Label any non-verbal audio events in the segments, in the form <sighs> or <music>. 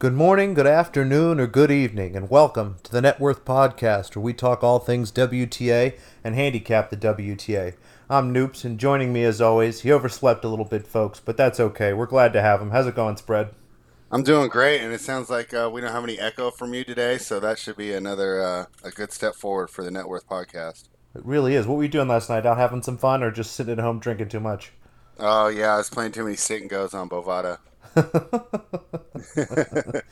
Good morning, good afternoon, or good evening, and welcome to the Net Worth Podcast, where we talk all things WTA and handicap the WTA. I'm Noops, and joining me as always, he overslept a little bit, folks, but that's okay. We're glad to have him. How's it going, Spread? I'm doing great, and it sounds like uh, we don't have any echo from you today, so that should be another uh, a good step forward for the Net Worth Podcast. It really is. What were you doing last night? Out having some fun, or just sitting at home drinking too much? Oh yeah, I was playing too many sit and goes on Bovada. <laughs>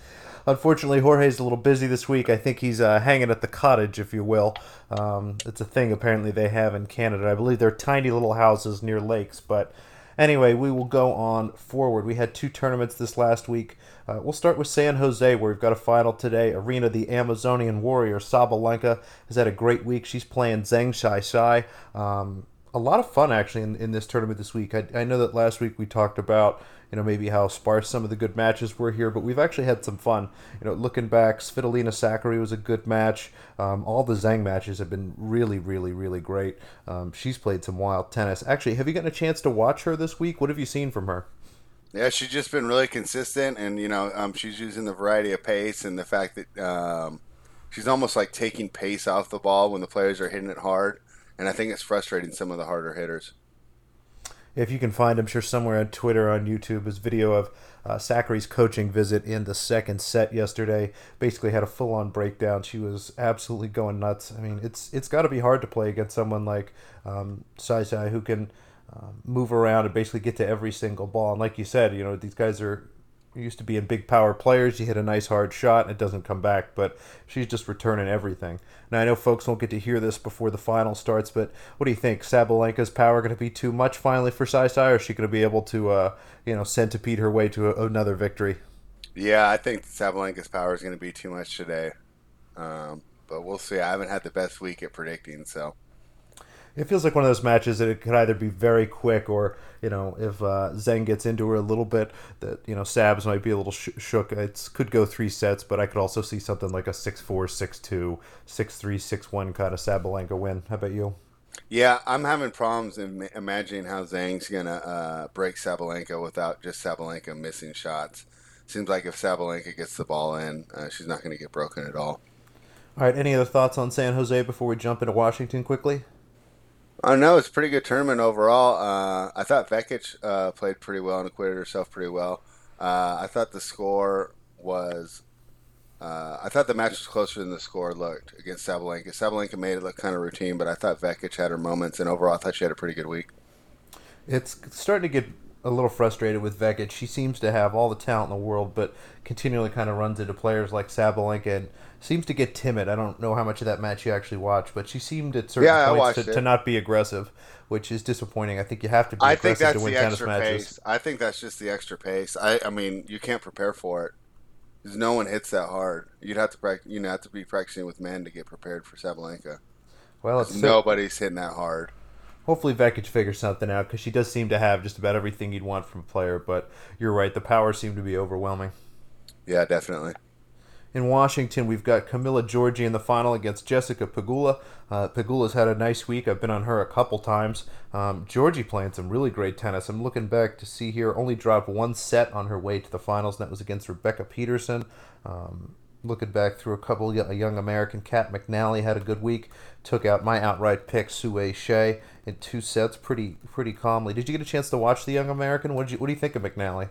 Unfortunately, Jorge's a little busy this week. I think he's uh, hanging at the cottage, if you will. Um, it's a thing apparently they have in Canada. I believe they're tiny little houses near lakes. But anyway, we will go on forward. We had two tournaments this last week. Uh, we'll start with San Jose, where we've got a final today. Aryna, the Amazonian warrior, Sabalenka, has had a great week. She's playing Zheng Saisai. Um, a lot of fun actually in, in this tournament this week. I, I know that last week we talked about you know maybe how sparse some of the good matches were here, but we've actually had some fun. You know, looking back, Svitolina Sakkari was a good match. Um, all the Zhang matches have been really, really, really great. Um, she's played some wild tennis. Actually, have you gotten a chance to watch her this week? What have you seen from her? Yeah, she's just been really consistent, and you know, um, she's using the variety of pace and the fact that um, she's almost like taking pace off the ball when the players are hitting it hard, and I think it's frustrating some of the harder hitters if you can find, I'm sure somewhere on Twitter, on YouTube, is video of uh, Sakkari's coaching visit in the second set yesterday. Basically, had a full-on breakdown. She was absolutely going nuts. I mean, it's it's got to be hard to play against someone like um, Sai Sai who can uh, move around and basically get to every single ball. And like you said, you know, these guys are used to being big power players. You hit a nice hard shot and it doesn't come back, but she's just returning everything. Now I know folks won't get to hear this before the final starts, but what do you think? Sabalenka's power going to be too much finally for Sai Sai, or is she going to be able to, uh, you know, centipede her way to a, another victory? Yeah, I think Sabalenka's power is going to be too much today, um, but we'll see. I haven't had the best week at predicting, so it feels like one of those matches that it could either be very quick or you know if uh, Zheng gets into her a little bit that you know Sabs might be a little sh- shook. It could go three sets, but I could also see something like a 6-4, 6-2, 6-3, 6-1 kind of Sabalenka win. How about you? Yeah, I'm having problems in imagining how Zhang's gonna uh, break Sabalenka without just Sabalenka missing shots. Seems like if Sabalenka gets the ball in, uh, she's not going to get broken at all. All right. Any other thoughts on San Jose before we jump into Washington quickly? I know it's a pretty good tournament overall. Uh, I thought Vekic uh, played pretty well and acquitted herself pretty well. Uh, I thought the score was. Uh, I thought the match was closer than the score looked against Sabalenka. Sabalenka made it look kind of routine, but I thought Vekic had her moments, and overall, I thought she had a pretty good week. It's starting to get a little frustrated with Vekic. She seems to have all the talent in the world, but continually kind of runs into players like Sabalenka and seems to get timid. I don't know how much of that match you actually watched, but she seemed at certain yeah, points to, to, not be aggressive, which is disappointing. I think you have to be I aggressive think that's to win the tennis extra matches. Pace. I think that's just the extra pace. I, I mean, you can't prepare for it because no one hits that hard. You'd have to practice. You know, have to be practicing with men to get prepared for Sabalenka. Well, it's nobody's hitting that hard hopefully Vekic figures something out because she does seem to have just about everything you'd want from a player. But you're right, the power seemed to be overwhelming. Yeah, definitely. In Washington, we've got Camila Giorgi in the final against Jessica Pegula. Uh, Pegula's had a nice week. I've been on her a couple times. Um, Giorgi playing some really great tennis. I'm looking back to see here, only dropped one set on her way to the finals, and that was against Rebecca Peterson. Um, looking back through a couple, a young American, Kat McNally had a good week. Took out my outright pick, Sue Hsieh, in two sets, pretty pretty calmly. Did you get a chance to watch the young American? What did you What do you think of McNally?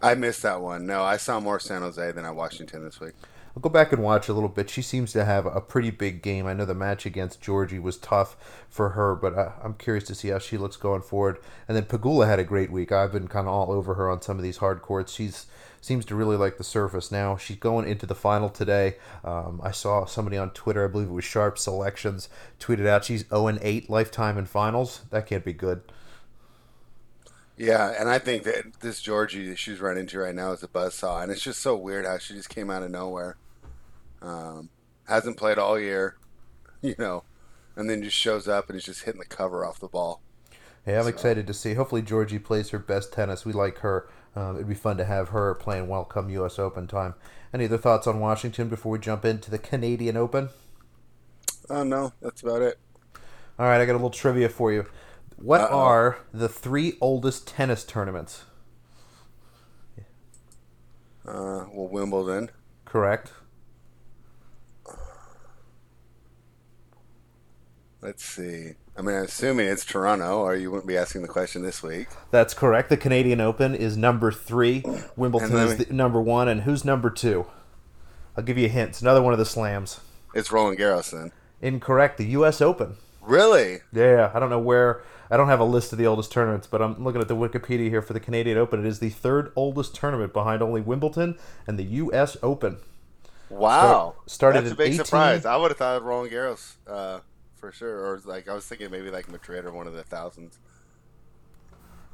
I missed that one. No, I saw more San Jose than I Washington this week. I'll go back and watch a little bit. She seems to have a pretty big game. I know the match against Giorgi was tough for her, but I, am curious to see how she looks going forward. And then Pegula had a great week. I've been kind of all over her on some of these hard courts. She's seems to really like the surface now. She's going into the final today. Um, I saw somebody on Twitter, I believe it was Sharp Selections, tweeted out she's 0 and 8 lifetime in finals. That can't be good. Yeah, and I think that this Giorgi that she's running into right now is a buzzsaw, and it's just so weird how she just came out of nowhere. Um, hasn't played all year, <laughs> you know, and then just shows up and is just hitting the cover off the ball. Hey, I'm so. excited to see. Hopefully, Giorgi plays her best tennis. We like her. Um, it'd be fun to have her playing well come U.S. Open time. Any other thoughts on Washington before we jump into the Canadian Open? Oh no, that's about it. All right, I got a little trivia for you. What Uh-oh. are the three oldest tennis tournaments? Uh, well, Wimbledon. Correct. Let's see. I mean, I'm assuming it's Toronto, or you wouldn't be asking the question this week. That's correct. The Canadian Open is number three. Wimbledon let is the number one. And who's number two? I'll give you a hint. It's another one of the slams. It's Roland Garros then. Incorrect. The U.S. Open. Really? Yeah, I don't know where. I don't have a list of the oldest tournaments, but I'm looking at the Wikipedia here for the Canadian Open. It is the third oldest tournament behind only Wimbledon and the U.S. Open. Wow. started That's a big 18 surprise. I would have thought Roland Garros uh, for sure, or like I was thinking maybe like Madrid or one of the thousands.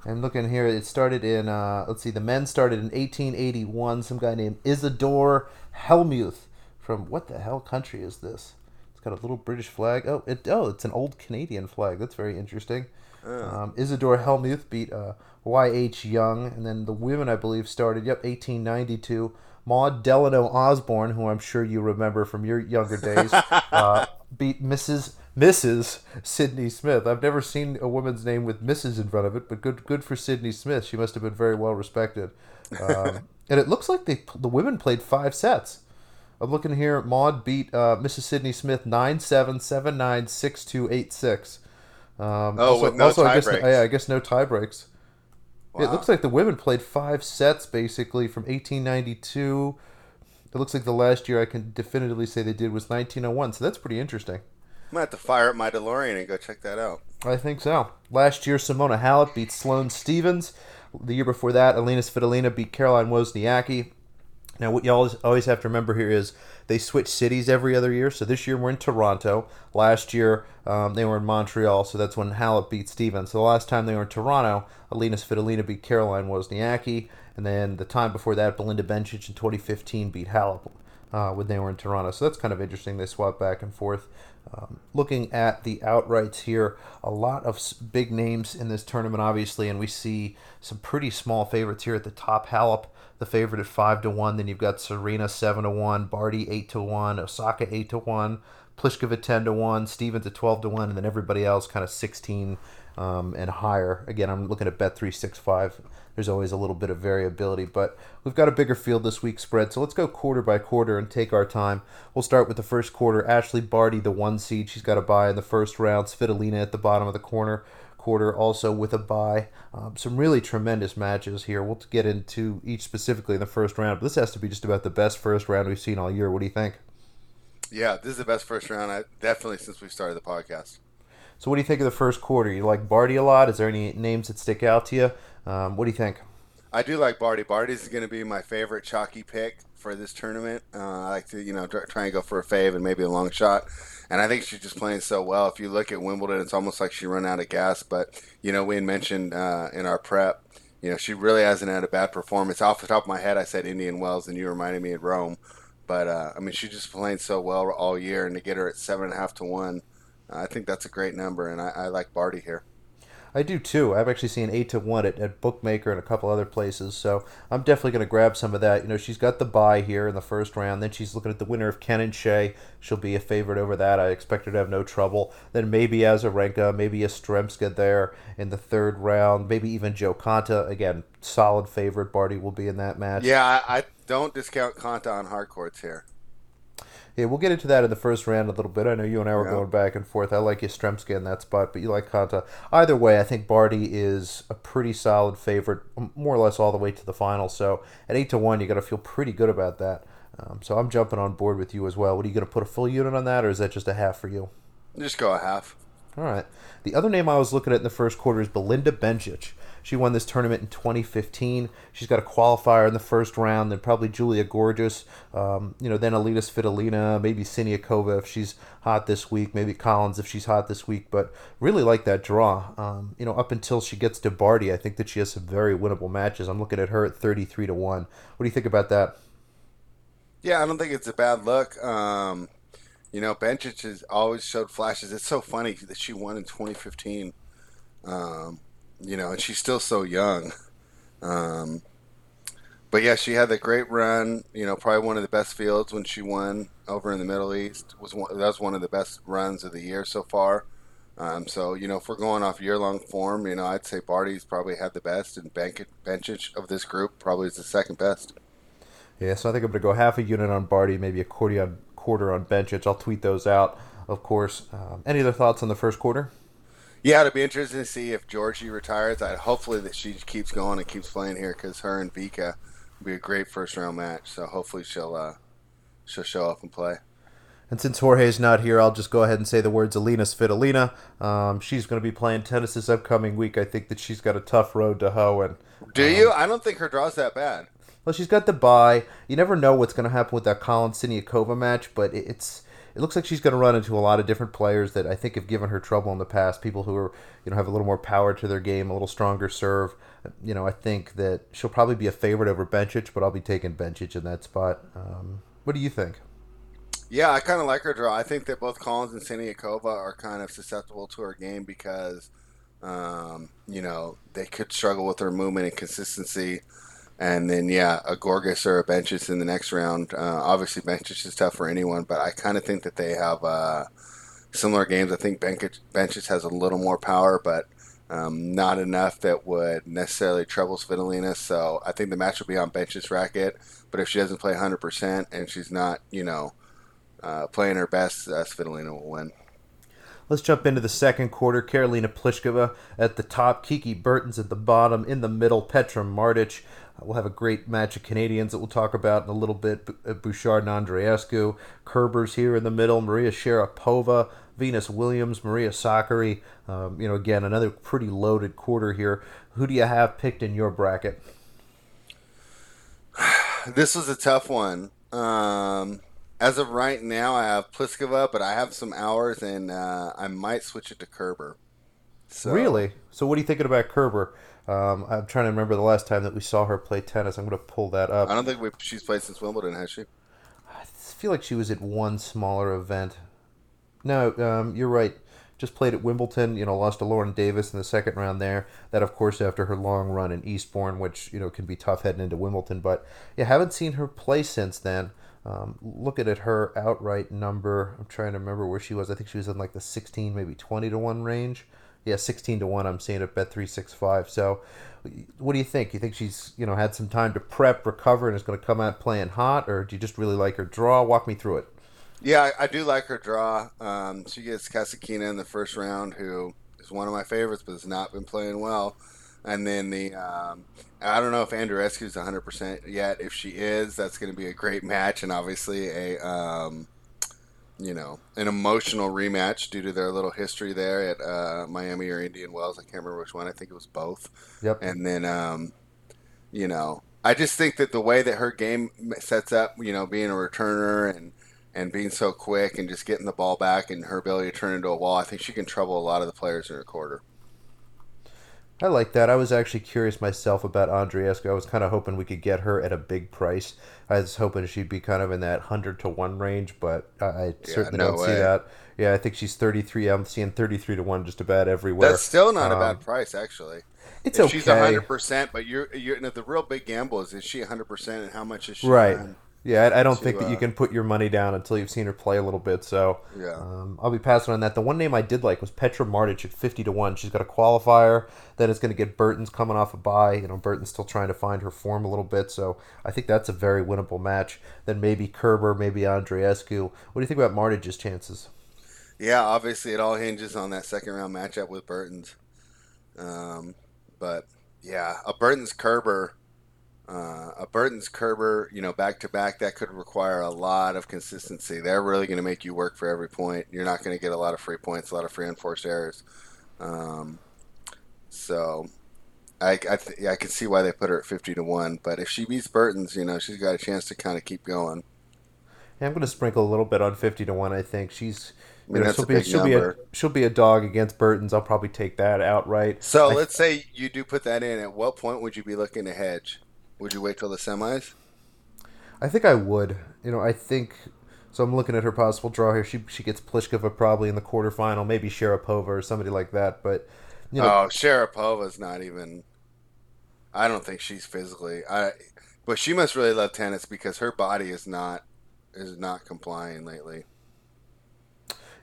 And looking here, it started in, uh, let's see, the men started in 1881. Some guy named Isidore Hellmuth from, what the hell country is this? It's got a little British flag. Oh, it, oh, it's an old Canadian flag. That's very interesting. Um, Isidore Hellmuth beat uh, Y.H. Young. And then the women, I believe, started, yep, 1892. Maud Delano Osborne, who I'm sure you remember from your younger days, <laughs> uh, beat Mrs. Mrs. Sydney Smith. I've never seen a woman's name with Mrs. in front of it, but good good for Sydney Smith. She must have been very well respected. Um, <laughs> and it looks like they the women played five sets. I'm looking here. Maud beat uh, Mrs. Sydney Smith 9 7, 7 9, 6 2, 8 6. Um, Oh, with no I guess, tie breaks. yeah, I guess no tie breaks. It looks like the women played five sets basically from 1892. It looks like the last year I can definitively say they did was 1901. So that's pretty interesting. I'm gonna have to fire up my DeLorean and go check that out. I think so. Last year, Simona Halep beat Sloane Stevens. The year before that, Alina Svitolina beat Caroline Wozniacki. Now, what y'all always have to remember here is they switch cities every other year. So this year we're in Toronto. Last year um, they were in Montreal, so that's when Halep beat Stevens. So the last time they were in Toronto, Alina Svitolina beat Caroline Wozniacki. And then the time before that, Belinda Bencic in 2015 beat Halep uh, when they were in Toronto. So that's kind of interesting. They swap back and forth. Um, looking at the outrights here, a lot of big names in this tournament, obviously, and we see some pretty small favorites here at the top. Halep, the favorite at five to one. Then you've got Serena seven to one, Barty eight to one, Osaka eight to one, Pliskova ten to one, Stevens at twelve to one, and then everybody else kind of sixteen um, and higher. Again, I'm looking at bet three six five. There's always a little bit of variability, but we've got a bigger field this week spread. So let's go quarter by quarter and take our time. We'll start with the first quarter. Ashley Barty, the one seed, she's got a buy in the first round. Svitolina at the bottom of the corner quarter, also with a bye. Um, some really tremendous matches here. We'll get into each specifically in the first round, but this has to be just about the best first round we've seen all year. What do you think? Yeah, this is the best first round. I, definitely since we started the podcast. So, what do you think of the first quarter? You like Barty a lot? Is there any names that stick out to you? Um, what do you think? I do like Barty. Barty's going to be my favorite chalky pick for this tournament. Uh, I like to, you know, try, and go for a fave and maybe a long shot. And I think she's just playing so well. If you look at Wimbledon, it's almost like she run out of gas. But you know, we had mentioned uh, in our prep, you know, she really hasn't had a bad performance. Off the top of my head, I said Indian Wells, and you reminded me of Rome. But uh, I mean, she's just playing so well all year, and to get her at seven and a half to one, I think that's a great number, and I, I like Barty here. I do too. I've actually seen eight to one at, at Bookmaker and a couple other places, so I'm definitely going to grab some of that. You know, she's got the buy here in the first round. Then she's looking at the winner of Ken and Hsieh. She'll be a favorite over that. I expect her to have no trouble. Then maybe Azarenka, maybe Yastremska there in the third round. Maybe even Jo Konta again, solid favorite. Barty will be in that match. Yeah, I, I don't discount Konta on hard courts here. Yeah, we'll get into that in the first round a little bit. I know you and I were Yeah. going back and forth. I like Yastremska in that spot, but you like Konta. Either way, I think Barty is a pretty solid favorite, more or less all the way to the final. So at eight to one, you got to feel pretty good about that. Um, so I'm jumping on board with you as well. What are you going to put a full unit on that, or is that just a half for you? Just go a half. All right. The other name I was looking at in the first quarter is Belinda Bencic. She won this tournament in 2015. She's got a qualifier in the first round, then probably Julia Goerges, um, you know, then Alina Svitolina, maybe Siniakova if she's hot this week, maybe Collins if she's hot this week. But really like that draw. Um, you know, up until she gets to Barty, I think that she has some very winnable matches. I'm looking at her at 33 to one. What do you think about that? Yeah, I don't think it's a bad look. Um, you know, Bencic has always showed flashes. It's so funny that she won in 2015. Um, you know, and she's still so young. Um, but yeah, she had that great run. You know, probably one of the best fields when she won over in the Middle East. Was one, that was one of the best runs of the year so far. Um, so you know, if we're going off year-long form, you know, I'd say Barty's probably had the best, and Bencic of this group probably is the second best. Yeah, so I think I'm going to go half a unit on Barty, maybe a quarter on quarter on Bencic. I'll tweet those out, of course. Um, any other thoughts on the first quarter? Yeah, it'll be interesting to see if Giorgi retires. I hopefully that she keeps going and keeps playing here because her and Vika will be a great first round match. So hopefully she'll uh, she'll show up and play. And since Jorge's not here, I'll just go ahead and say the words Alina Svitolina. Um, she's going to be playing tennis this upcoming week. I think that she's got a tough road to hoe. And do you? I don't think her draw's that bad. Well, she's got the bye. You never know what's going to happen with that Colin Siniakova match, but it's it looks like she's going to run into a lot of different players that I think have given her trouble in the past. People who are you know have a little more power to their game, a little stronger serve. You know, I think that she'll probably be a favorite over Bencic, but I'll be taking Bencic in that spot. Um, what do you think? Yeah, I kind of like her draw. I think that both Collins and Siniakova are kind of susceptible to her game because, um, you know, they could struggle with her movement and consistency. And then, yeah, a Goerges or a Bencic in the next round. Uh, obviously, Bencic is tough for anyone, but I kind of think that they have uh, similar games. I think Bencic has a little more power, but um, not enough that would necessarily trouble Svitolina. So I think the match will be on Bencic's racket. But if she doesn't play 100% and she's not, you know, uh, playing her best, uh, Svitolina will win. Let's jump into the second quarter. Karolina Pliskova at the top, Kiki Bertens at the bottom, in the middle, Petra Martic. We'll have a great match of Canadians that we'll talk about in a little bit. Uh, Bouchard and Andreescu. Kerber's here in the middle. Maria Sharapova, Venus Williams, Maria Sakkari. Um, you know, again, another pretty loaded quarter here. Who do you have picked in your bracket? <sighs> This was a tough one. Um, as of right now, I have Pliskova, but I have some hours, and uh, I might switch it to Kerber. So. Really? So, what are you thinking about Kerber? Um, I'm trying to remember the last time that we saw her play tennis. I'm going to pull that up. I don't think we, she's played since Wimbledon, has she? I feel like she was at one smaller event. No, um, you're right. Just played at Wimbledon. You know, lost to Lauren Davis in the second round there. That, of course, after her long run in Eastbourne, which you know can be tough heading into Wimbledon. But yeah, haven't seen her play since then. Um, looking at her outright number, I'm trying to remember where she was. I think she was in like the 16, maybe 20 to one range yeah, sixteen to one. I'm seeing at Bet three six five. So, what do you think? You think she's you know had some time to prep, recover, and is going to come out playing hot, or do you just really like her draw? Walk me through it. Yeah, I, do like her draw. Um, she gets Kasatkina in the first round, who is one of my favorites, but has not been playing well. And then the um, I don't know if Andreescu is 100 percent yet. If she is, that's going to be a great match, and obviously a um, you know, an emotional rematch due to their little history there at uh, Miami or Indian Wells. I can't remember which one. I think it was both. Yep. And then, um, you know, I just think that the way that her game sets up, you know, being a returner and and being so quick and just getting the ball back and her ability to turn into a wall, I think she can trouble a lot of the players in her quarter. I like that. I was actually curious myself about Andreescu. I was kind of hoping we could get her at a big price. I was hoping she'd be kind of in that hundred to one range, but I, I certainly no don't way. see that. Yeah, I think she's thirty three. I'm seeing thirty three to one just about everywhere. That's still not um, a bad um, price, actually. It's if okay. She's hundred percent, but you're you're the real big gamble is is she hundred percent and how much is she? Right. Yeah, I, I don't to, think that you uh, can put your money down until you've seen her play a little bit. So yeah, um, I'll be passing on that. The one name I did like was Petra Martic at fifty to one. She's got a qualifier that is going to get Bertens coming off a bye. You know, Bertens still trying to find her form a little bit, so I think that's a very winnable match. Then maybe Kerber, maybe Andreescu. What do you think about Martic's chances? Yeah, obviously it all hinges on that second round matchup with Burton's. Um, but yeah, a Bertens Kerber uh, a Bertens Kerber, you know, back to back, that could require a lot of consistency. They're really going to make you work for every point. You're not going to get a lot of free points, a lot of free unforced errors. Um, so I I, th- I can see why they put her at fifty to one. But if she beats Bertens, you know, she's got a chance to kind of keep going. Yeah, I'm going to sprinkle a little bit on fifty to one. I think she's. I mean, know, she'll be she'll number. be a she'll be a dog against Bertens. I'll probably take that outright. So I, let's say you do put that in. At what point would you be looking to hedge? Would you wait till the semis? I think I would. You know, I think so. I'm looking at her possible draw here. She she gets Pliskova probably in the quarterfinal, maybe Sharapova or somebody like that. But you know, oh, Sharapova's not even. I don't think she's physically. I, but she must really love tennis because her body is not is not complying lately.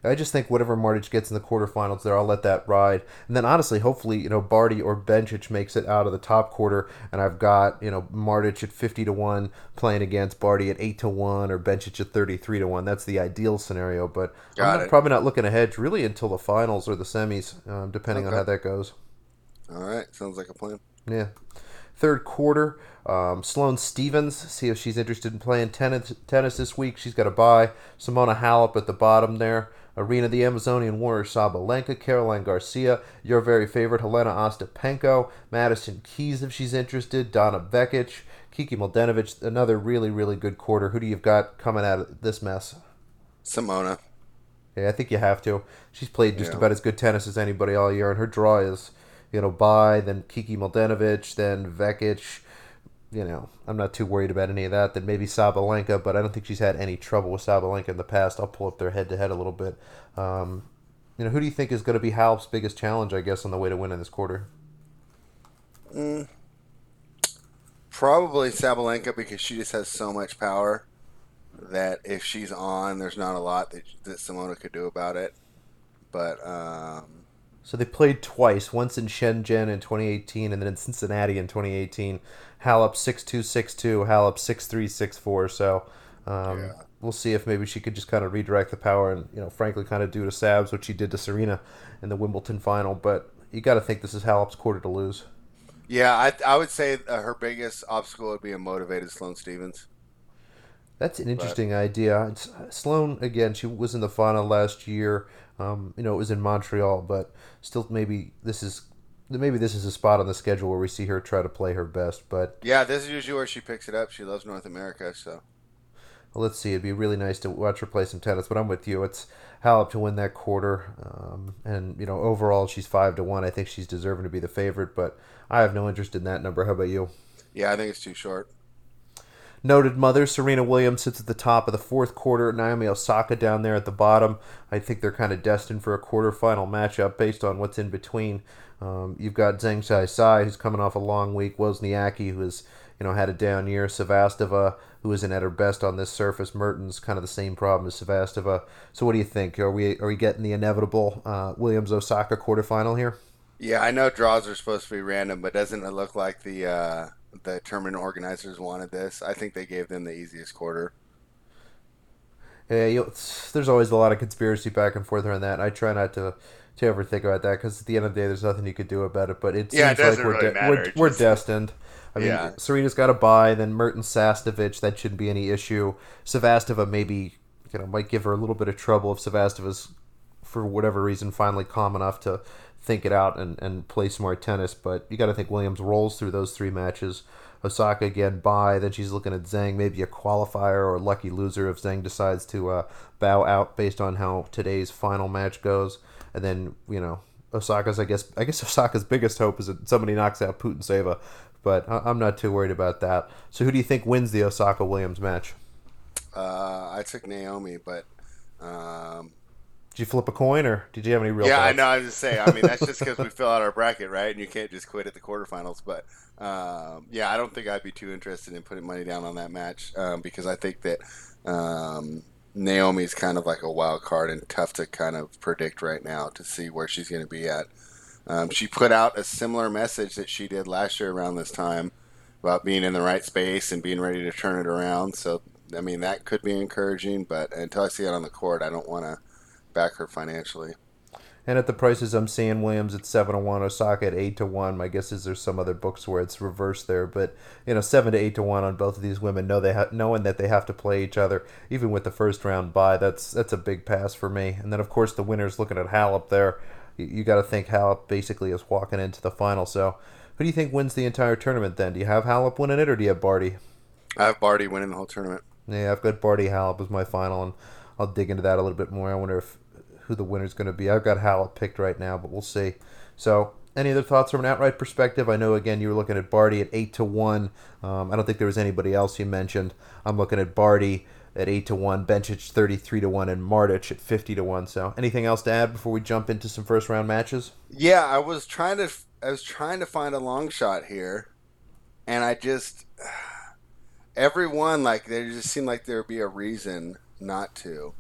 I just think whatever Martic gets in the quarterfinals there, I'll let that ride. And then honestly, hopefully, you know, Barty or Bencic makes it out of the top quarter, and I've got you know Martic at fifty to one playing against Barty at eight to one or Bencic at thirty three to one. That's the ideal scenario, but got I'm not, probably not looking ahead really until the finals or the semis, um, depending okay. on how that goes. All right, sounds like a plan. Yeah. Third quarter, um, Sloane Stevens, see if she's interested in playing tennis, tennis this week. She's got a bye. Simona Halep at the bottom there. Aryna the Amazonian Warrior Sabalenka, Caroline Garcia, your very favorite Helena Ostapenko, Madison Keys if she's interested, Donna Vekic, Kiki Mladenovic, another really, really good quarter. Who do you've got coming out of this mess? Simona. Yeah, I think you have to. She's played just yeah. about as good tennis as anybody all year, and her draw is you know, by then Kiki Mladenovic, then Vekic. You know, I'm not too worried about any of that. Then maybe Sabalenka, but I don't think she's had any trouble with Sabalenka in the past. I'll pull up their head to head a little bit. Um, you know, who do you think is going to be Halep's biggest challenge? I guess on the way to winning this quarter. Mm, probably Sabalenka because she just has so much power that if she's on, there's not a lot that that Simona could do about it. But um, so they played twice, once in Shenzhen in 2018 and then in Cincinnati in 2018. Halep 6262, Halep 6364. So um, yeah. we'll see if maybe she could just kind of redirect the power and, you know, frankly, kind of do to Sabs what she did to Serena in the Wimbledon final. But you got to think this is Halep's quarter to lose. Yeah, I, I would say uh, her biggest obstacle would be a motivated Sloane Stevens. That's an interesting but, idea. Sloane, again, she was in the final last year. Um, you know, it was in Montreal, but still, maybe this is maybe this is a spot on the schedule where we see her try to play her best. But yeah, this is usually where she picks it up. She loves North America, so. Well, let's see. It'd be really nice to watch her play some tennis, but I'm with you. It's Halep to win that quarter, um, and you know overall she's five to one. I think she's deserving to be the favorite, but I have no interest in that number. How about you? Yeah, I think it's too short. Noted mother Serena Williams sits at the top of the fourth quarter. Naomi Osaka down there at the bottom. I think they're kind of destined for a quarterfinal matchup based on what's in between. Um, you've got Zheng Sai who's coming off a long week. Wozniacki, who has you know had a down year. Sevastova, who isn't at her best on this surface. Mertens, kind of the same problem as Sevastova. So what do you think? Are we are we getting the inevitable uh, Williams Osaka quarterfinal here? Yeah, I know draws are supposed to be random, but doesn't it look like the uh, the tournament organizers wanted this. I think they gave them the easiest quarter. Yeah, there's always a lot of conspiracy back and forth around that. I try not to to ever think about that because at the end of the day, there's nothing you could do about it. But it yeah, seems it like we're, really de- we're, we're, destined. I mean, yeah. Serena's got to buy. Then Mertens Sasnovich, that shouldn't be any issue. Sevastova maybe you know might give her a little bit of trouble if Sevastova's for whatever reason finally calm enough to think it out and, and play smart tennis. But you got to think Williams rolls through those three matches. Osaka again by. Then she's looking at Zhang, maybe a qualifier or lucky loser if Zhang decides to uh, bow out based on how today's final match goes. And then you know Osaka's I guess I guess <laughs> Osaka's biggest hope is that somebody knocks out Putintseva, but I'm not too worried about that. So who do you think wins the Osaka Williams match? Uh, I took Naomi, but um, did you flip a coin, or did you have any real? Yeah, thoughts? I know. I was just saying. I mean, that's just because we fill out our bracket, right? And you can't just quit at the quarterfinals. But um, yeah, I don't think I'd be too interested in putting money down on that match um, because I think that um, Naomi's kind of like a wild card and tough to kind of predict right now to see where she's going to be at. Um, she put out a similar message that she did last year around this time about being in the right space and being ready to turn it around. So I mean, that could be encouraging, but until I see it on the court, I don't want to back her financially. And at the prices I'm seeing, Williams at seven to one, Osaka at eight to one. My guess is there's some other books where it's reversed there, but you know, seven to eight to one on both of these women. Know they ha- knowing that they have to play each other, even with the first round bye. That's that's a big pass for me. And then of course the winners looking at Halep there. You, you got to think Halep basically is walking into the final. So who do you think wins the entire tournament? Then do you have Halep winning it, or do you have Barty? I have Barty winning the whole tournament. Yeah, I've got Barty Halep as my final, and I'll dig into that a little bit more. I wonder if who the winner's going to be. I've got Halep picked right now, but we'll see. So, any other thoughts from an outright perspective? I know again you were looking at Barty at eight to one. Um, I don't think there was anybody else you mentioned. I'm looking at Barty at eight to one, Bencic thirty three to one, and Martic at fifty to one. So, anything else to add before we jump into some first round matches? Yeah, I was trying to I was trying to find a long shot here, and I just <sighs> everyone like there just seemed like there would be a reason not to.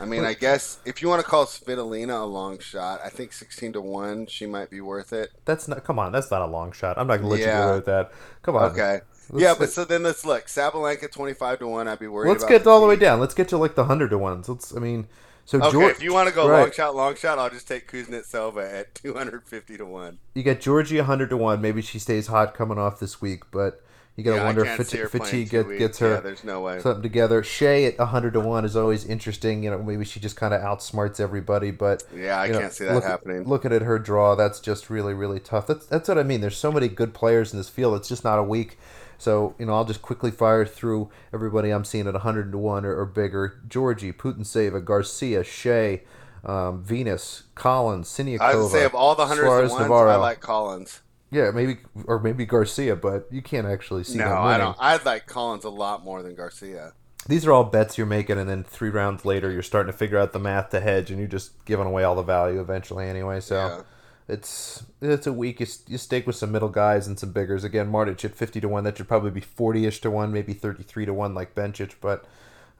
I mean, I guess if you want to call Svitolina a long shot, I think sixteen to one, she might be worth it. That's not. Come on, that's not a long shot. I'm not gonna let you Yeah. get away with that. Come on. Okay. Let's- yeah, but so then let's look. Sabalenka twenty five to one. I'd be worried. Let's get all the way down. Let's get to like the hundred to ones. Let's. I mean, so Okay, Geor- if you want to go right. long shot, long shot, I'll just take Kuznetsova at two hundred fifty to one. you get Giorgi hundred to one. Maybe she stays hot coming off this week, but you gotta Yeah, wonder if fati- fatigue get, gets her. Yeah, there's no way. something together. Hsieh at 100 to 1 is always interesting. You know, maybe she just kind of outsmarts everybody, but Yeah, I know, can't see that look- happening. Looking at her draw, that's just really, really tough. That's that's what I mean. There's so many good players in this field. It's just not a week. So, you know, I'll just quickly fire through everybody I'm seeing at 100 to 1 or, or bigger. Giorgi, Putintseva, Garcia, Hsieh, um, Venus, Collins, Siniakova, I would say of all the hundreds Suarez, ones, Navarro. I like Collins. Yeah, maybe or maybe Garcia, but you can't actually see No, I don't. I like Collins a lot more than Garcia. These are all bets you're making, and then three rounds later, you're starting to figure out the math to hedge, and you're just giving away all the value eventually anyway. So Yeah. it's it's a week. You, you stake with some middle guys and some biggers. Again, Martic at fifty to one. That should probably be forty ish to one, maybe thirty three to one, like Bencic. But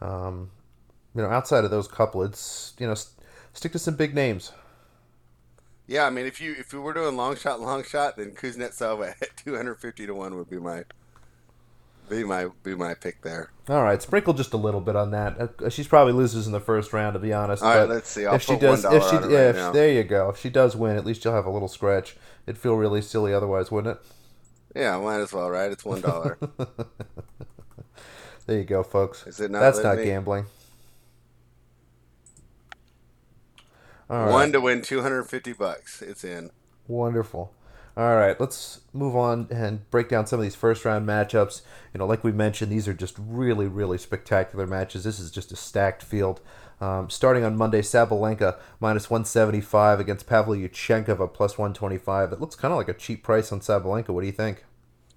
um, you know, outside of those couple, it's you know, s- stick to some big names. Yeah, I mean, if you if you were doing long shot, long shot, then Kuznetsova at <laughs> two hundred fifty to one would be my be my be my pick there. All right, sprinkle just a little bit on that. Uh, she's probably loses in the first round, to be honest. All right, let's see. I'll if she does, $1 if she, yeah, right if- there you go. If she does win, at least you'll have a little scratch. It'd feel really silly otherwise, wouldn't it? Yeah, might as well, right? It's one dollar. <laughs> There you go, folks. Is it not That's not me? gambling. All right. One to win two hundred fifty bucks. It's in. Wonderful. All right, let's move on and break down some of these first round matchups. You know, like we mentioned, these are just really, really spectacular matches. This is just a stacked field. Um, starting on Monday, Sabalenka minus 175 against Pavlyuchenkova plus 125. It looks kind of like a cheap price on Sabalenka. What do you think?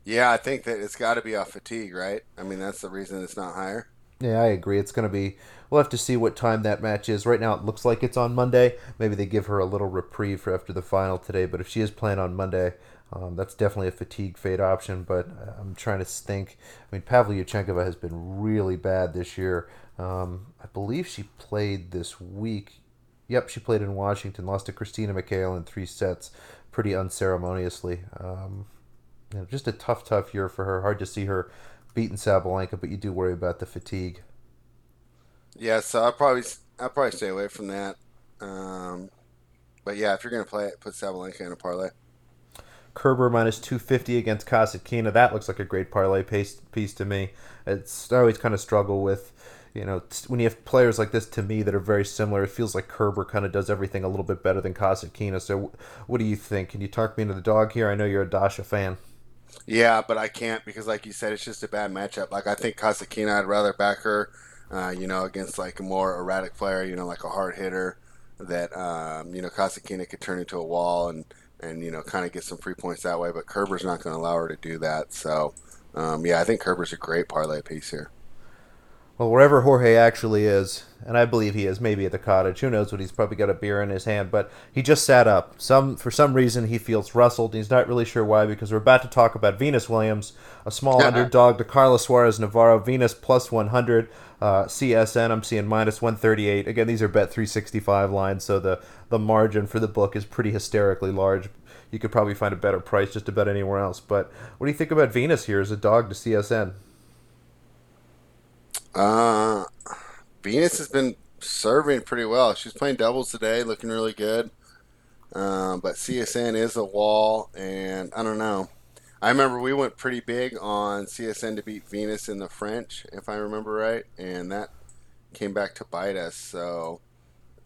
Yeah, I think that it's got to be off fatigue, right? I mean, that's the reason it's not higher. Yeah, I agree. It's going to be. We'll have to see what time that match is. Right now, it looks like it's on Monday. Maybe they give her a little reprieve for after the final today. But if she is playing on Monday, um, that's definitely a fatigue fade option. But uh, I'm trying to think. I mean, Pavlyuchenkova has been really bad this year. Um, I believe she played this week. Yep, she played in Washington. Lost to Christina McHale in three sets, pretty unceremoniously. Um, you know, just a tough, tough year for her. Hard to see her beating Sabalenka, but you do worry about the fatigue. Yeah, so I'll probably I'll probably stay away from that. Um, but yeah, if you're gonna play it, put Sabalenka in a parlay. Kerber minus 250 against Kasatkina. That looks like a great parlay piece, piece to me. It's I always kind of struggle with, you know, when you have players like this to me that are very similar, it feels like Kerber kind of does everything a little bit better than Kasatkina. So, what do you think? Can you talk me into the dog here? I know you're a Dasha fan. Yeah, but I can't because, like you said, it's just a bad matchup. Like I think Kasatkina, I'd rather back her, uh, you know, against like a more erratic player, you know, like a hard hitter that um, you know Kasatkina could turn into a wall and and you know kind of get some free points that way. But Kerber's not going to allow her to do that. So um, yeah, I think Kerber's a great parlay piece here. Well, wherever Jorge actually is, and I believe he is, maybe at the cottage. Who knows what he's probably got a beer in his hand, but he just sat up. Some for some reason he feels rustled. He's not really sure why because we're about to talk about Venus Williams, a small <laughs> underdog to Carlos Suarez Navarro. Venus plus 100, uh, CSN I'm seeing minus 138. Again, these are bet 365 lines, so the the margin for the book is pretty hysterically large. You could probably find a better price just about anywhere else. But what do you think about Venus here as a dog to CSN? Uh, Venus has been serving pretty well. She's playing doubles today, looking really good. Um, but CSN is a wall, and I don't know. I remember we went pretty big on CSN to beat Venus in the French, if I remember right, and that came back to bite us. So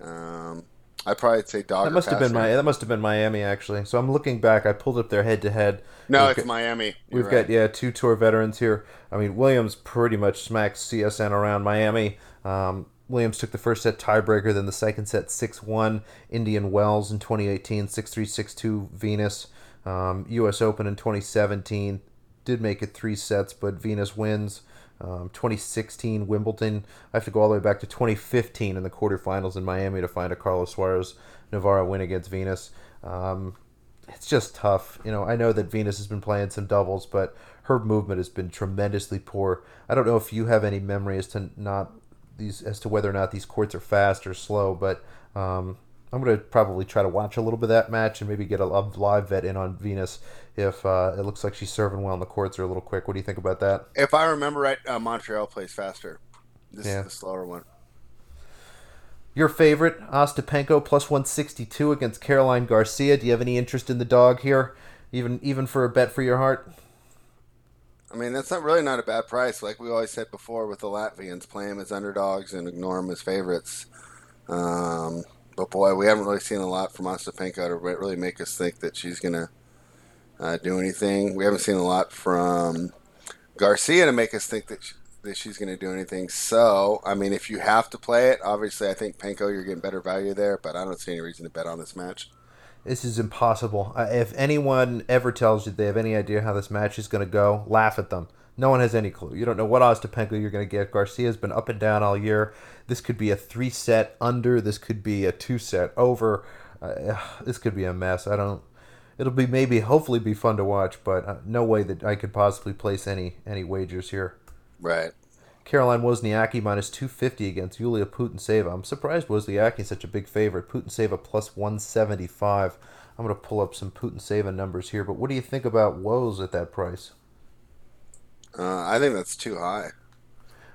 um, I'd probably say dog. That must have been my that must have been Miami actually. So I'm looking back. I pulled up their head to head. No, We've it's got- Miami. You're We've right. got yeah two tour veterans here. I mean Williams pretty much smacked CSN around Miami. Um, Williams took the first set tiebreaker, then the second set six one. Indian Wells in 2018 six three six two Venus. Um, U.S. Open in 2017 did make it three sets, but Venus wins. Um, 2016 Wimbledon. I have to go all the way back to 2015 in the quarterfinals in Miami to find a Carlos Suarez Navarro win against Venus. Um, it's just tough. You know, I know that Venus has been playing some doubles, but her movement has been tremendously poor. I don't know if you have any memory as to not these as to whether or not these courts are fast or slow, but um, I'm going to probably try to watch a little bit of that match and maybe get a live vet in on Venus if uh, it looks like she's serving well and the courts are a little quick. What do you think about that? If I remember right, uh, Montreal plays faster. This yeah. is the slower one. Your favorite, Ostapenko, plus 162 against Caroline Garcia. Do you have any interest in the dog here, even even for a bet for your heart? I mean, that's not really not a bad price. Like we always said before with the Latvians, play them as underdogs and ignore them as favorites. Um, but boy, we haven't really seen a lot from Ostapenko to really make us think that she's going to uh, do anything. We haven't seen a lot from Garcia to make us think that she, that she's going to do anything. So, I mean, if you have to play it, obviously, I think Penko, you're getting better value there, but I don't see any reason to bet on this match. This is impossible. Uh, if anyone ever tells you they have any idea how this match is going to go, laugh at them. No one has any clue. You don't know what Ostapenko you're going to get. Garcia's been up and down all year. This could be a three set under. This could be a two set over. Uh, this could be a mess. I don't. It'll be maybe hopefully be fun to watch, but uh, no way that I could possibly place any any wagers here. Right. Caroline Wozniacki minus 250 against Yulia Putintseva. I'm surprised Wozniacki is such a big favorite. Putintseva plus 175. I'm going to pull up some Putintseva numbers here, but what do you think about Woz at that price? Uh, I think that's too high.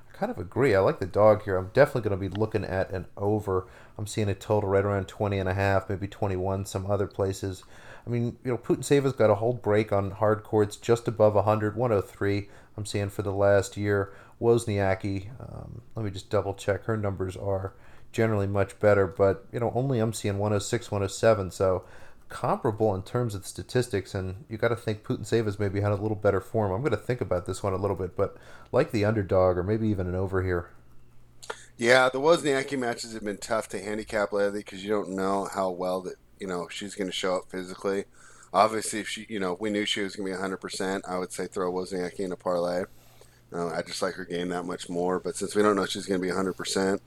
I kind of agree. I like the dog here. I'm definitely going to be looking at an over. I'm seeing a total right around 20 and a half, maybe 21 some other places. I mean, you know, Putintseva's got a whole break on hard courts just above 100, 103. I'm seeing for the last year. Wozniacki, um, let me just double check. Her numbers are generally much better, but you know, only I'm seeing 106, 107. So comparable in terms of statistics, and you got to think Putintseva's maybe had a little better form. I'm going to think about this one a little bit, but like the underdog or maybe even an over here. Yeah, the Wozniacki matches have been tough to handicap lately because you don't know how well that you know she's going to show up physically. Obviously, if she, you know, we knew she was going to be 100%, I would say throw Wozniacki in a parlay. Uh, I just like her game that much more. But since we don't know she's going to be 100%,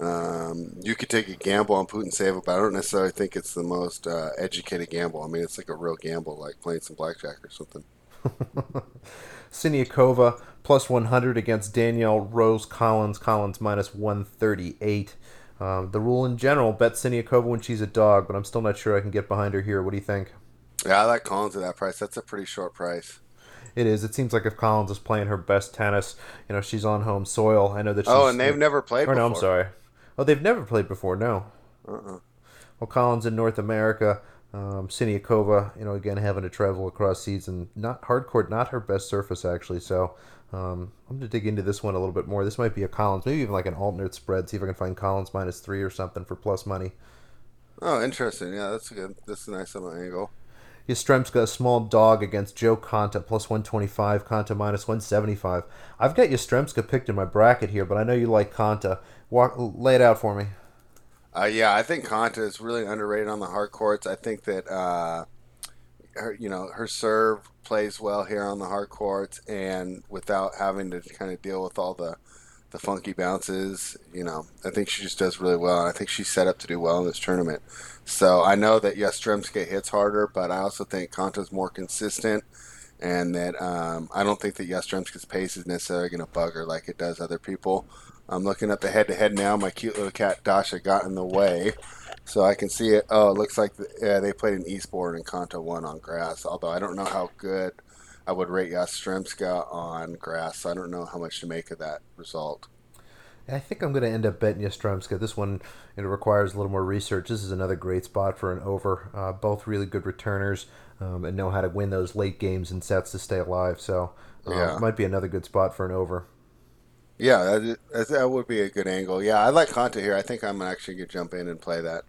um, you could take a gamble on Putintseva, but I don't necessarily think it's the most uh, educated gamble. I mean, it's like a real gamble, like playing some blackjack or something. <laughs> Siniakova plus 100 against Danielle Rose Collins. Collins minus 138. Um, the rule in general, bet Siniakova when she's a dog, but I'm still not sure I can get behind her here. What do you think? Yeah, I like Collins at that price. That's a pretty short price. It is. It seems like if Collins is playing her best tennis, you know, she's on home soil. I know that. oh, and they've never played. Or no, I'm sorry. Oh, they've never played before. No. Uh-uh. Well, Collins in North America, um, Siniakova, you know, again having to travel across seas and not hard court, not her best surface actually. So um, I'm going to dig into this one a little bit more. This might be a Collins, maybe even like an alternate spread. See if I can find Collins minus three or something for plus money. Oh, interesting. Yeah, that's a good. That's a nice little angle. Yastremska, a small dog against Jo Konta, plus 125, Konta minus 175. I've got Yastremska picked in my bracket here, but I know you like Konta. Walk, lay it out for me. Uh, yeah, I think Konta is really underrated on the hard courts. I think that uh, her, you know, her serve plays well here on the hard courts, and without having to kind of deal with all the the funky bounces, you know, I think she just does really well. And I think she's set up to do well in this tournament. So I know that Yastremska hits harder, but I also think Konta's more consistent, and that um, I don't think that Yastremska's pace is necessarily going to bug her like it does other people. I'm looking at the head to head now. My cute little cat Dasha got in the way, so I can see it. Oh, it looks like the, they played an Eastbourne and Konta won on grass. Although I don't know how good I would rate Yastremska on grass. So I don't know how much to make of that result. I think I'm going to end up betting Yastremska. This one it requires a little more research. This is another great spot for an over. Uh, both really good returners um, and know how to win those late games and sets to stay alive. So uh, yeah. it might be another good spot for an over. Yeah, that, that would be a good angle. Yeah, I like Konta here. I think I'm actually going to jump in and play that.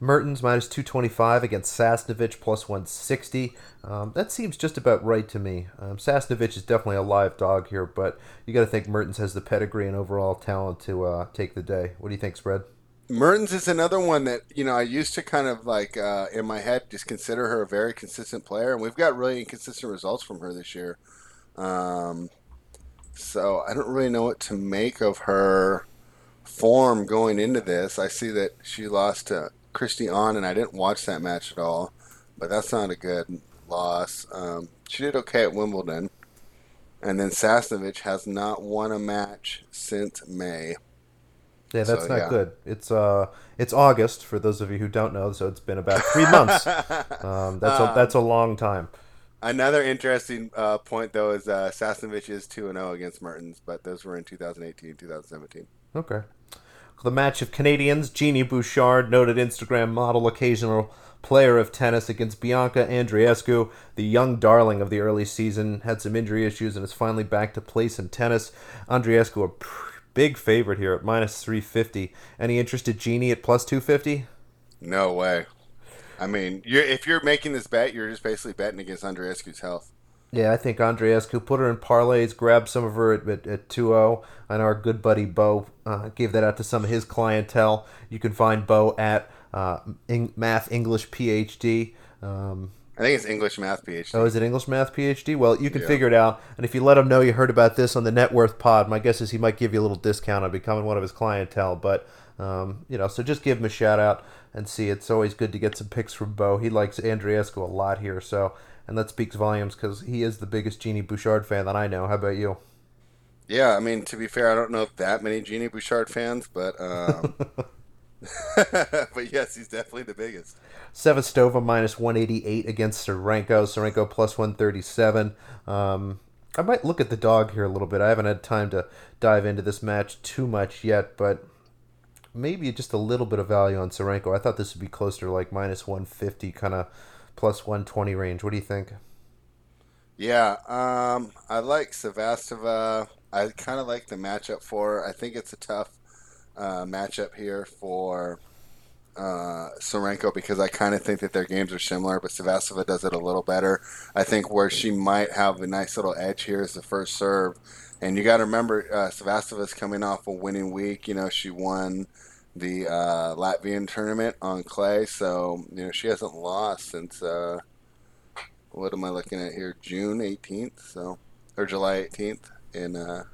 Mertens minus 225 against Sasnovich plus 160. Um, that seems just about right to me. Um, Sasnovich is definitely a live dog here, but you got to think Mertens has the pedigree and overall talent to uh, take the day. What do you think, Spread? Mertens is another one that you know I used to kind of like uh, in my head just consider her a very consistent player, and we've got really inconsistent results from her this year. Um, so I don't really know what to make of her form going into this. I see that she lost to Kristie Ahn, and I didn't watch that match at all, but that's not a good loss. Um, she did okay at Wimbledon, and then Sasnovich has not won a match since May. Yeah, that's So, not yeah. good. It's uh, it's August for those of you who don't know, so it's been about three months. <laughs> Um, that's a that's a long time. Another interesting uh, point, though, is uh, Sasnovich is 2 0 against Mertens, but those were in 2018, 2017. Okay. The match of Canadians, Genie Bouchard, noted Instagram model, occasional player of tennis, against Bianca Andreescu, the young darling of the early season, had some injury issues and is finally back to place in tennis. Andreescu, a pr- big favorite here at minus 350. Any interest at Genie at plus 250? No way. I mean, you're, if you're making this bet, you're just basically betting against Andreescu's health. Yeah, I think Andreescu put her in parlays, grabbed some of her at, at, at 2-0. I know our good buddy Bo uh, gave that out to some of his clientele. You can find Bo at uh, Math English PhD. Um, I think it's English math PhD. oh, is it English Math PhD? Well, you can Yeah. figure it out. And if you let him know you heard about this on the Net Worth Pod, my guess is he might give you a little discount on becoming one of his clientele. But, um, you know, so just give him a shout out and see. It's always good to get some picks from Bo. He likes Andreescu a lot here. So, and that speaks volumes because he is the biggest Genie Bouchard fan that I know. How about you? Yeah, I mean, to be fair, I don't know that many Genie Bouchard fans, but um, <laughs> <laughs> but yes, he's definitely the biggest. Sevastova minus 188 against Serenko. Serenko plus 137. Um, I might look at the dog here a little bit. I haven't had time to dive into this match too much yet, but maybe just a little bit of value on Serenko. I thought this would be closer to like minus 150, kind of plus 120 range. What do you think? Yeah, um, I like Sevastova. I kind of like the matchup for. her. I think it's a tough uh, matchup here for uh, Sorenko because I kind of think that their games are similar, but Sevastova does it a little better. I think where she might have a nice little edge here is the first serve, and you got to remember uh, Sevastova's coming off a winning week. You know, she won the uh, Latvian tournament on clay, so you know she hasn't lost since. Uh, what am I looking at here? June 18th, so or July 18th in uh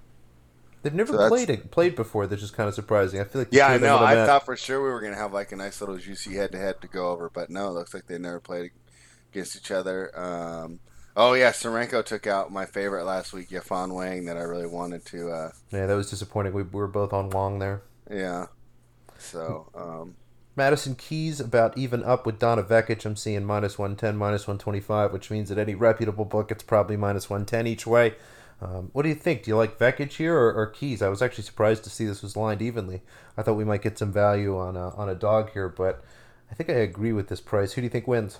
They've never So played it, played before, which is kind of surprising. I feel like Yeah, I know. I thought for sure we were going to have like a nice little juicy head to head to go over, but no, it looks like they never played against each other. Um Oh yeah, Sorenko took out my favorite last week, Yafan Wang, that I really wanted to. uh Yeah, that was disappointing. We, we were both on long there. Yeah, so um Madison Keys about even up with Donna Vekic. I'm seeing minus 110, minus 125, which means that any reputable book, it's probably minus 110 each way. Um, what do you think? Do you like Vekic here or, or Keys? I was actually surprised to see this was lined evenly. I thought we might get some value on a, on a dog here, but I think I agree with this price. Who do you think wins?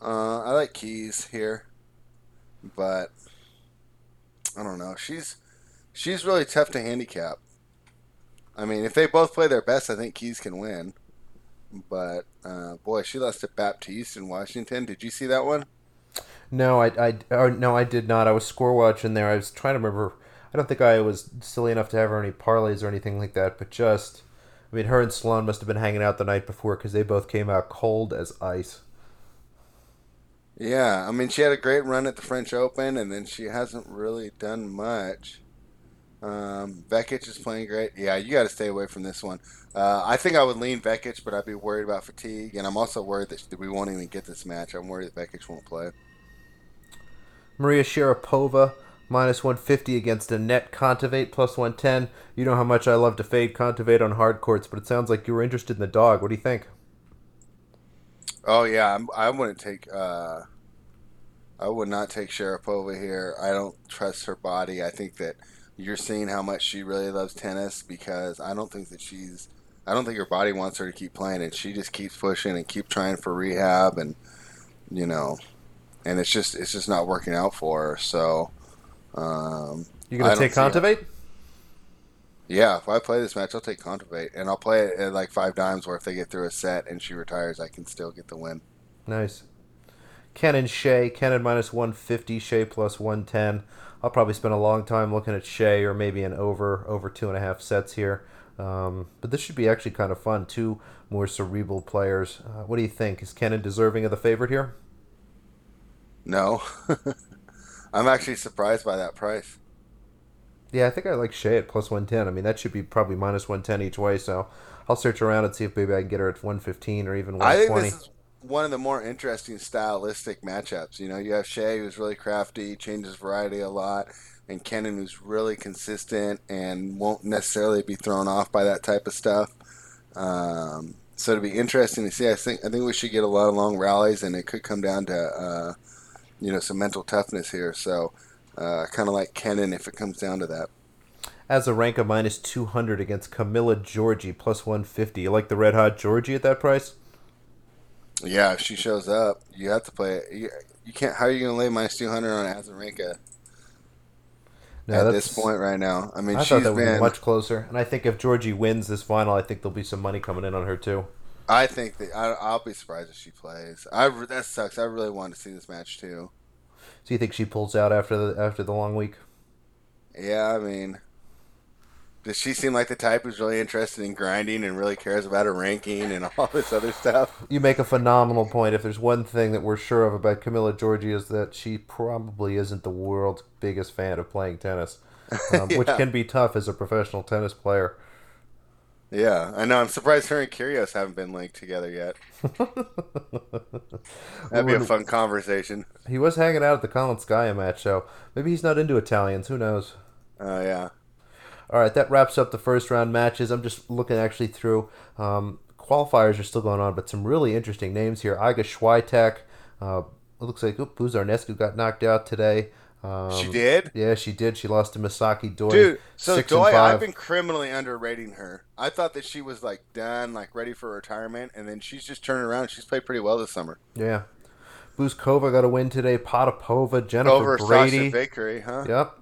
Uh, I like Keys here, but I don't know. She's she's really tough to handicap. I mean, if they both play their best, I think Keys can win. But uh, boy, she lost to Baptiste in Washington. Did you see that one? No, I, I or, no, I did not. I was score watching there. I was trying to remember. I don't think I was silly enough to have any parlays or anything like that, but just, I mean, her and Sloane must have been hanging out the night before because they both came out cold as ice. Yeah, I mean, she had a great run at the French Open, and then she hasn't really done much. Um, Vekic is playing great. Yeah, you got to stay away from this one. Uh, I think I would lean Vekic, but I'd be worried about fatigue, and I'm also worried that we won't even get this match. I'm worried that Vekic won't play. Maria Sharapova minus 150 against Anett Kontaveit plus 110. You know how much I love to fade Kontaveit on hard courts, but it sounds like you were interested in the dog. What do you think? Oh yeah, I'm, I wouldn't take. Uh, I would not take Sharapova here. I don't trust her body. I think that you're seeing how much she really loves tennis because I don't think that she's. I don't think her body wants her to keep playing, and she just keeps pushing and keep trying for rehab, and you know, and it's just it's just not working out for her. So, um, You gonna take. Kontaveit? yeah, if I play this match, I'll take Kontaveit, and I'll play it at like five dimes, where if they get through a set and she retires, I can still get the win. Nice. Ken and Hsieh. Ken at minus 150, Hsieh plus 110. I'll probably spend a long time looking at Hsieh or maybe an over, over two and a half sets here. Um, but this should be actually kind of fun. Two more cerebral players. Uh, what do you think? Is Kenin deserving of the favorite here? No, <laughs> I'm actually surprised by that price. Yeah, I think I like Hsieh at plus 110. I mean, that should be probably minus 110 each way. So I'll search around and see if maybe I can get her at 115 or even 120. I 120. think this is one of the more interesting stylistic matchups. You know, you have Hsieh, who's really crafty, changes variety a lot. and Kenin, who's really consistent and won't necessarily be thrown off by that type of stuff. Um, so it'll be interesting to see. I think I think we should get a lot of long rallies, and it could come down to uh, you know some mental toughness here. So uh, kind of like Kenin if it comes down to that. Azarenka minus two hundred against Camila Giorgi plus one fifty. You like the red hot Giorgi at that price? Yeah, if she shows up, you have to play it. You, you can't. How are you going to lay minus two hundred on Azarenka? No, at this point right now. I mean, I she's thought that would be much closer, and I think if Giorgi wins this final, I think there'll be some money coming in on her too. I think that I, I'll be surprised if she plays. I that sucks. I really want to see this match too. So you think she pulls out after the after the long week? Yeah, I mean, does she seem like the type who's really interested in grinding and really cares about her ranking and <laughs> all this other stuff? You make a phenomenal point. If there's one thing that we're sure of about Camila Giorgi is that she probably isn't the world's biggest fan of playing tennis, um, <laughs> Yeah. which can be tough as a professional tennis player. Yeah, I know. I'm surprised her and Kyrgios haven't been linked together yet. <laughs> That'd be a fun conversation. He was hanging out at the Colin Skya match, so maybe he's not into Italians. Who knows? Oh yeah. All right, that wraps up the first round matches. I'm just looking actually through. Um, qualifiers are still going on, but some really interesting names here. Iga Swiatek. Uh, it looks like oop, Buzarnescu got knocked out today. Um, She did? Yeah, she did. She lost to Misaki Doi. Dude, so Doi. I've been criminally underrating her. I thought that she was like done, like ready for retirement, and then she's just turning around. She's played pretty well this summer. Yeah. Bouzkova got a win today. Potapova, Jennifer Over Brady. Sasha Bakery, huh? Yep.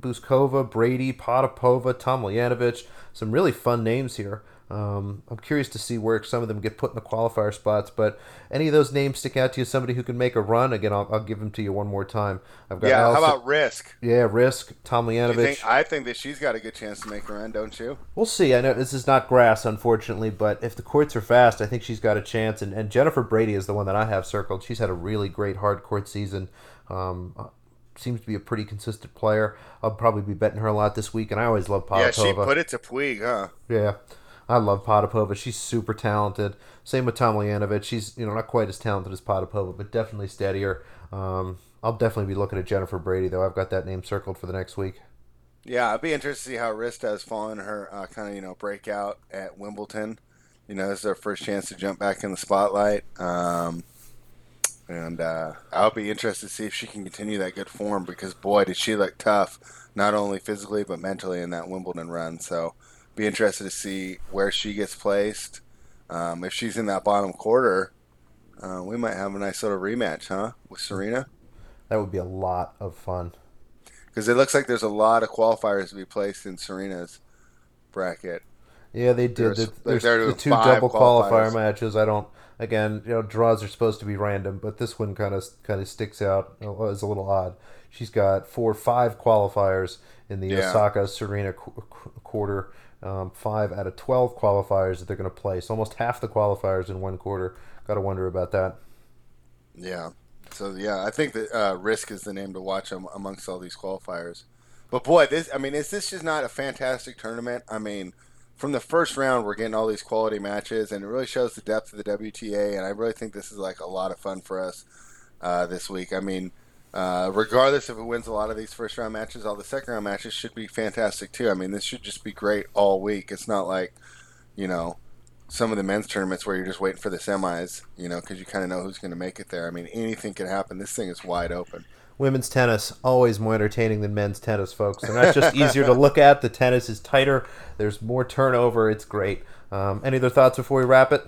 Bouzkova, Brady, Potapova, Tomljanovic. Some really fun names here. Um, I'm curious to see where some of them get put in the qualifier spots, but any of those names stick out to you? Somebody who can make a run? Again, I'll, I'll give them to you one more time. I've got Yeah. Alison- How about Riske? yeah, Riske, Do you I think that she's got a good chance to make a run, don't you? We'll see. I know this is not grass, unfortunately, but if the courts are fast, I think she's got a chance. And, and Jennifer Brady is the one that I have circled. She's had a really great hard court season. Um, uh, seems to be a pretty consistent player. I'll probably be betting her a lot this week, and I always love Potapova. Yeah, she put it to Puig, huh? Yeah, I love Potapova. She's super talented. Same with Tomljanovic. She's you know not quite as talented as Potapova, but definitely steadier. Um, I'll definitely be looking at Jennifer Brady though. I've got that name circled for the next week. Yeah, I'd be interested to see how Riske has fallen her uh, kind of you know breakout at Wimbledon. You know, this is her first chance to jump back in the spotlight. Um, and uh, I'll be interested to see if she can continue that good form because boy, did she look tough, not only physically but mentally in that Wimbledon run. So, be interested to see where she gets placed. Um, if she's in that bottom quarter, uh, we might have a nice little rematch, huh, with Serena? That would be a lot of fun. Because it looks like there's a lot of qualifiers to be placed in Serena's bracket. Yeah, they did. There's- The, there's the two double qualifier matches. I don't. Again, you know, draws are supposed to be random, but this one kind of kind of sticks out as a little odd. She's got four, five qualifiers in the Yeah. Osaka Serena qu- qu- quarter. Um, five out of twelve qualifiers that they're going to play. So almost half the qualifiers in one quarter. Got to wonder about that. Yeah. So yeah, I think that uh, Riske is the name to watch am- amongst all these qualifiers. But boy, this I mean, is this just not a fantastic tournament? I mean, from the first round, we're getting all these quality matches, and it really shows the depth of the WTA. And I really think this is like a lot of fun for us uh, this week. I mean, uh, regardless if it wins a lot of these first round matches, all the second round matches should be fantastic too. I mean, this should just be great all week. It's not like, you know, some of the men's tournaments where you're just waiting for the semis, you know, because you kind of know who's going to make it there. I mean, anything can happen. This thing is wide open. Women's tennis always more entertaining than men's tennis, folks. They're not just easier to look at. The tennis is tighter. There's more turnover. It's great. Um, any other thoughts before we wrap it?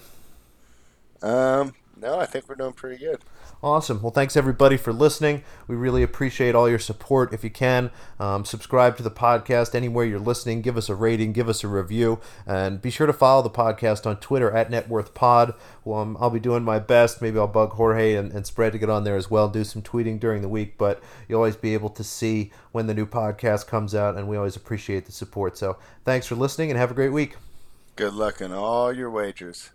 Um, no, I think we're doing pretty good. Awesome. Well, thanks everybody for listening. We really appreciate all your support. If you can, um, subscribe to the podcast anywhere you're listening. Give us a rating, give us a review, and be sure to follow the podcast on Twitter at NetworthPod. Well, um, I'll be doing my best. Maybe I'll bug Jorge and, and Spread to get on there as well, do some tweeting during the week, but you'll always be able to see when the new podcast comes out, and we always appreciate the support. So thanks for listening and have a great week. Good luck in all your wagers.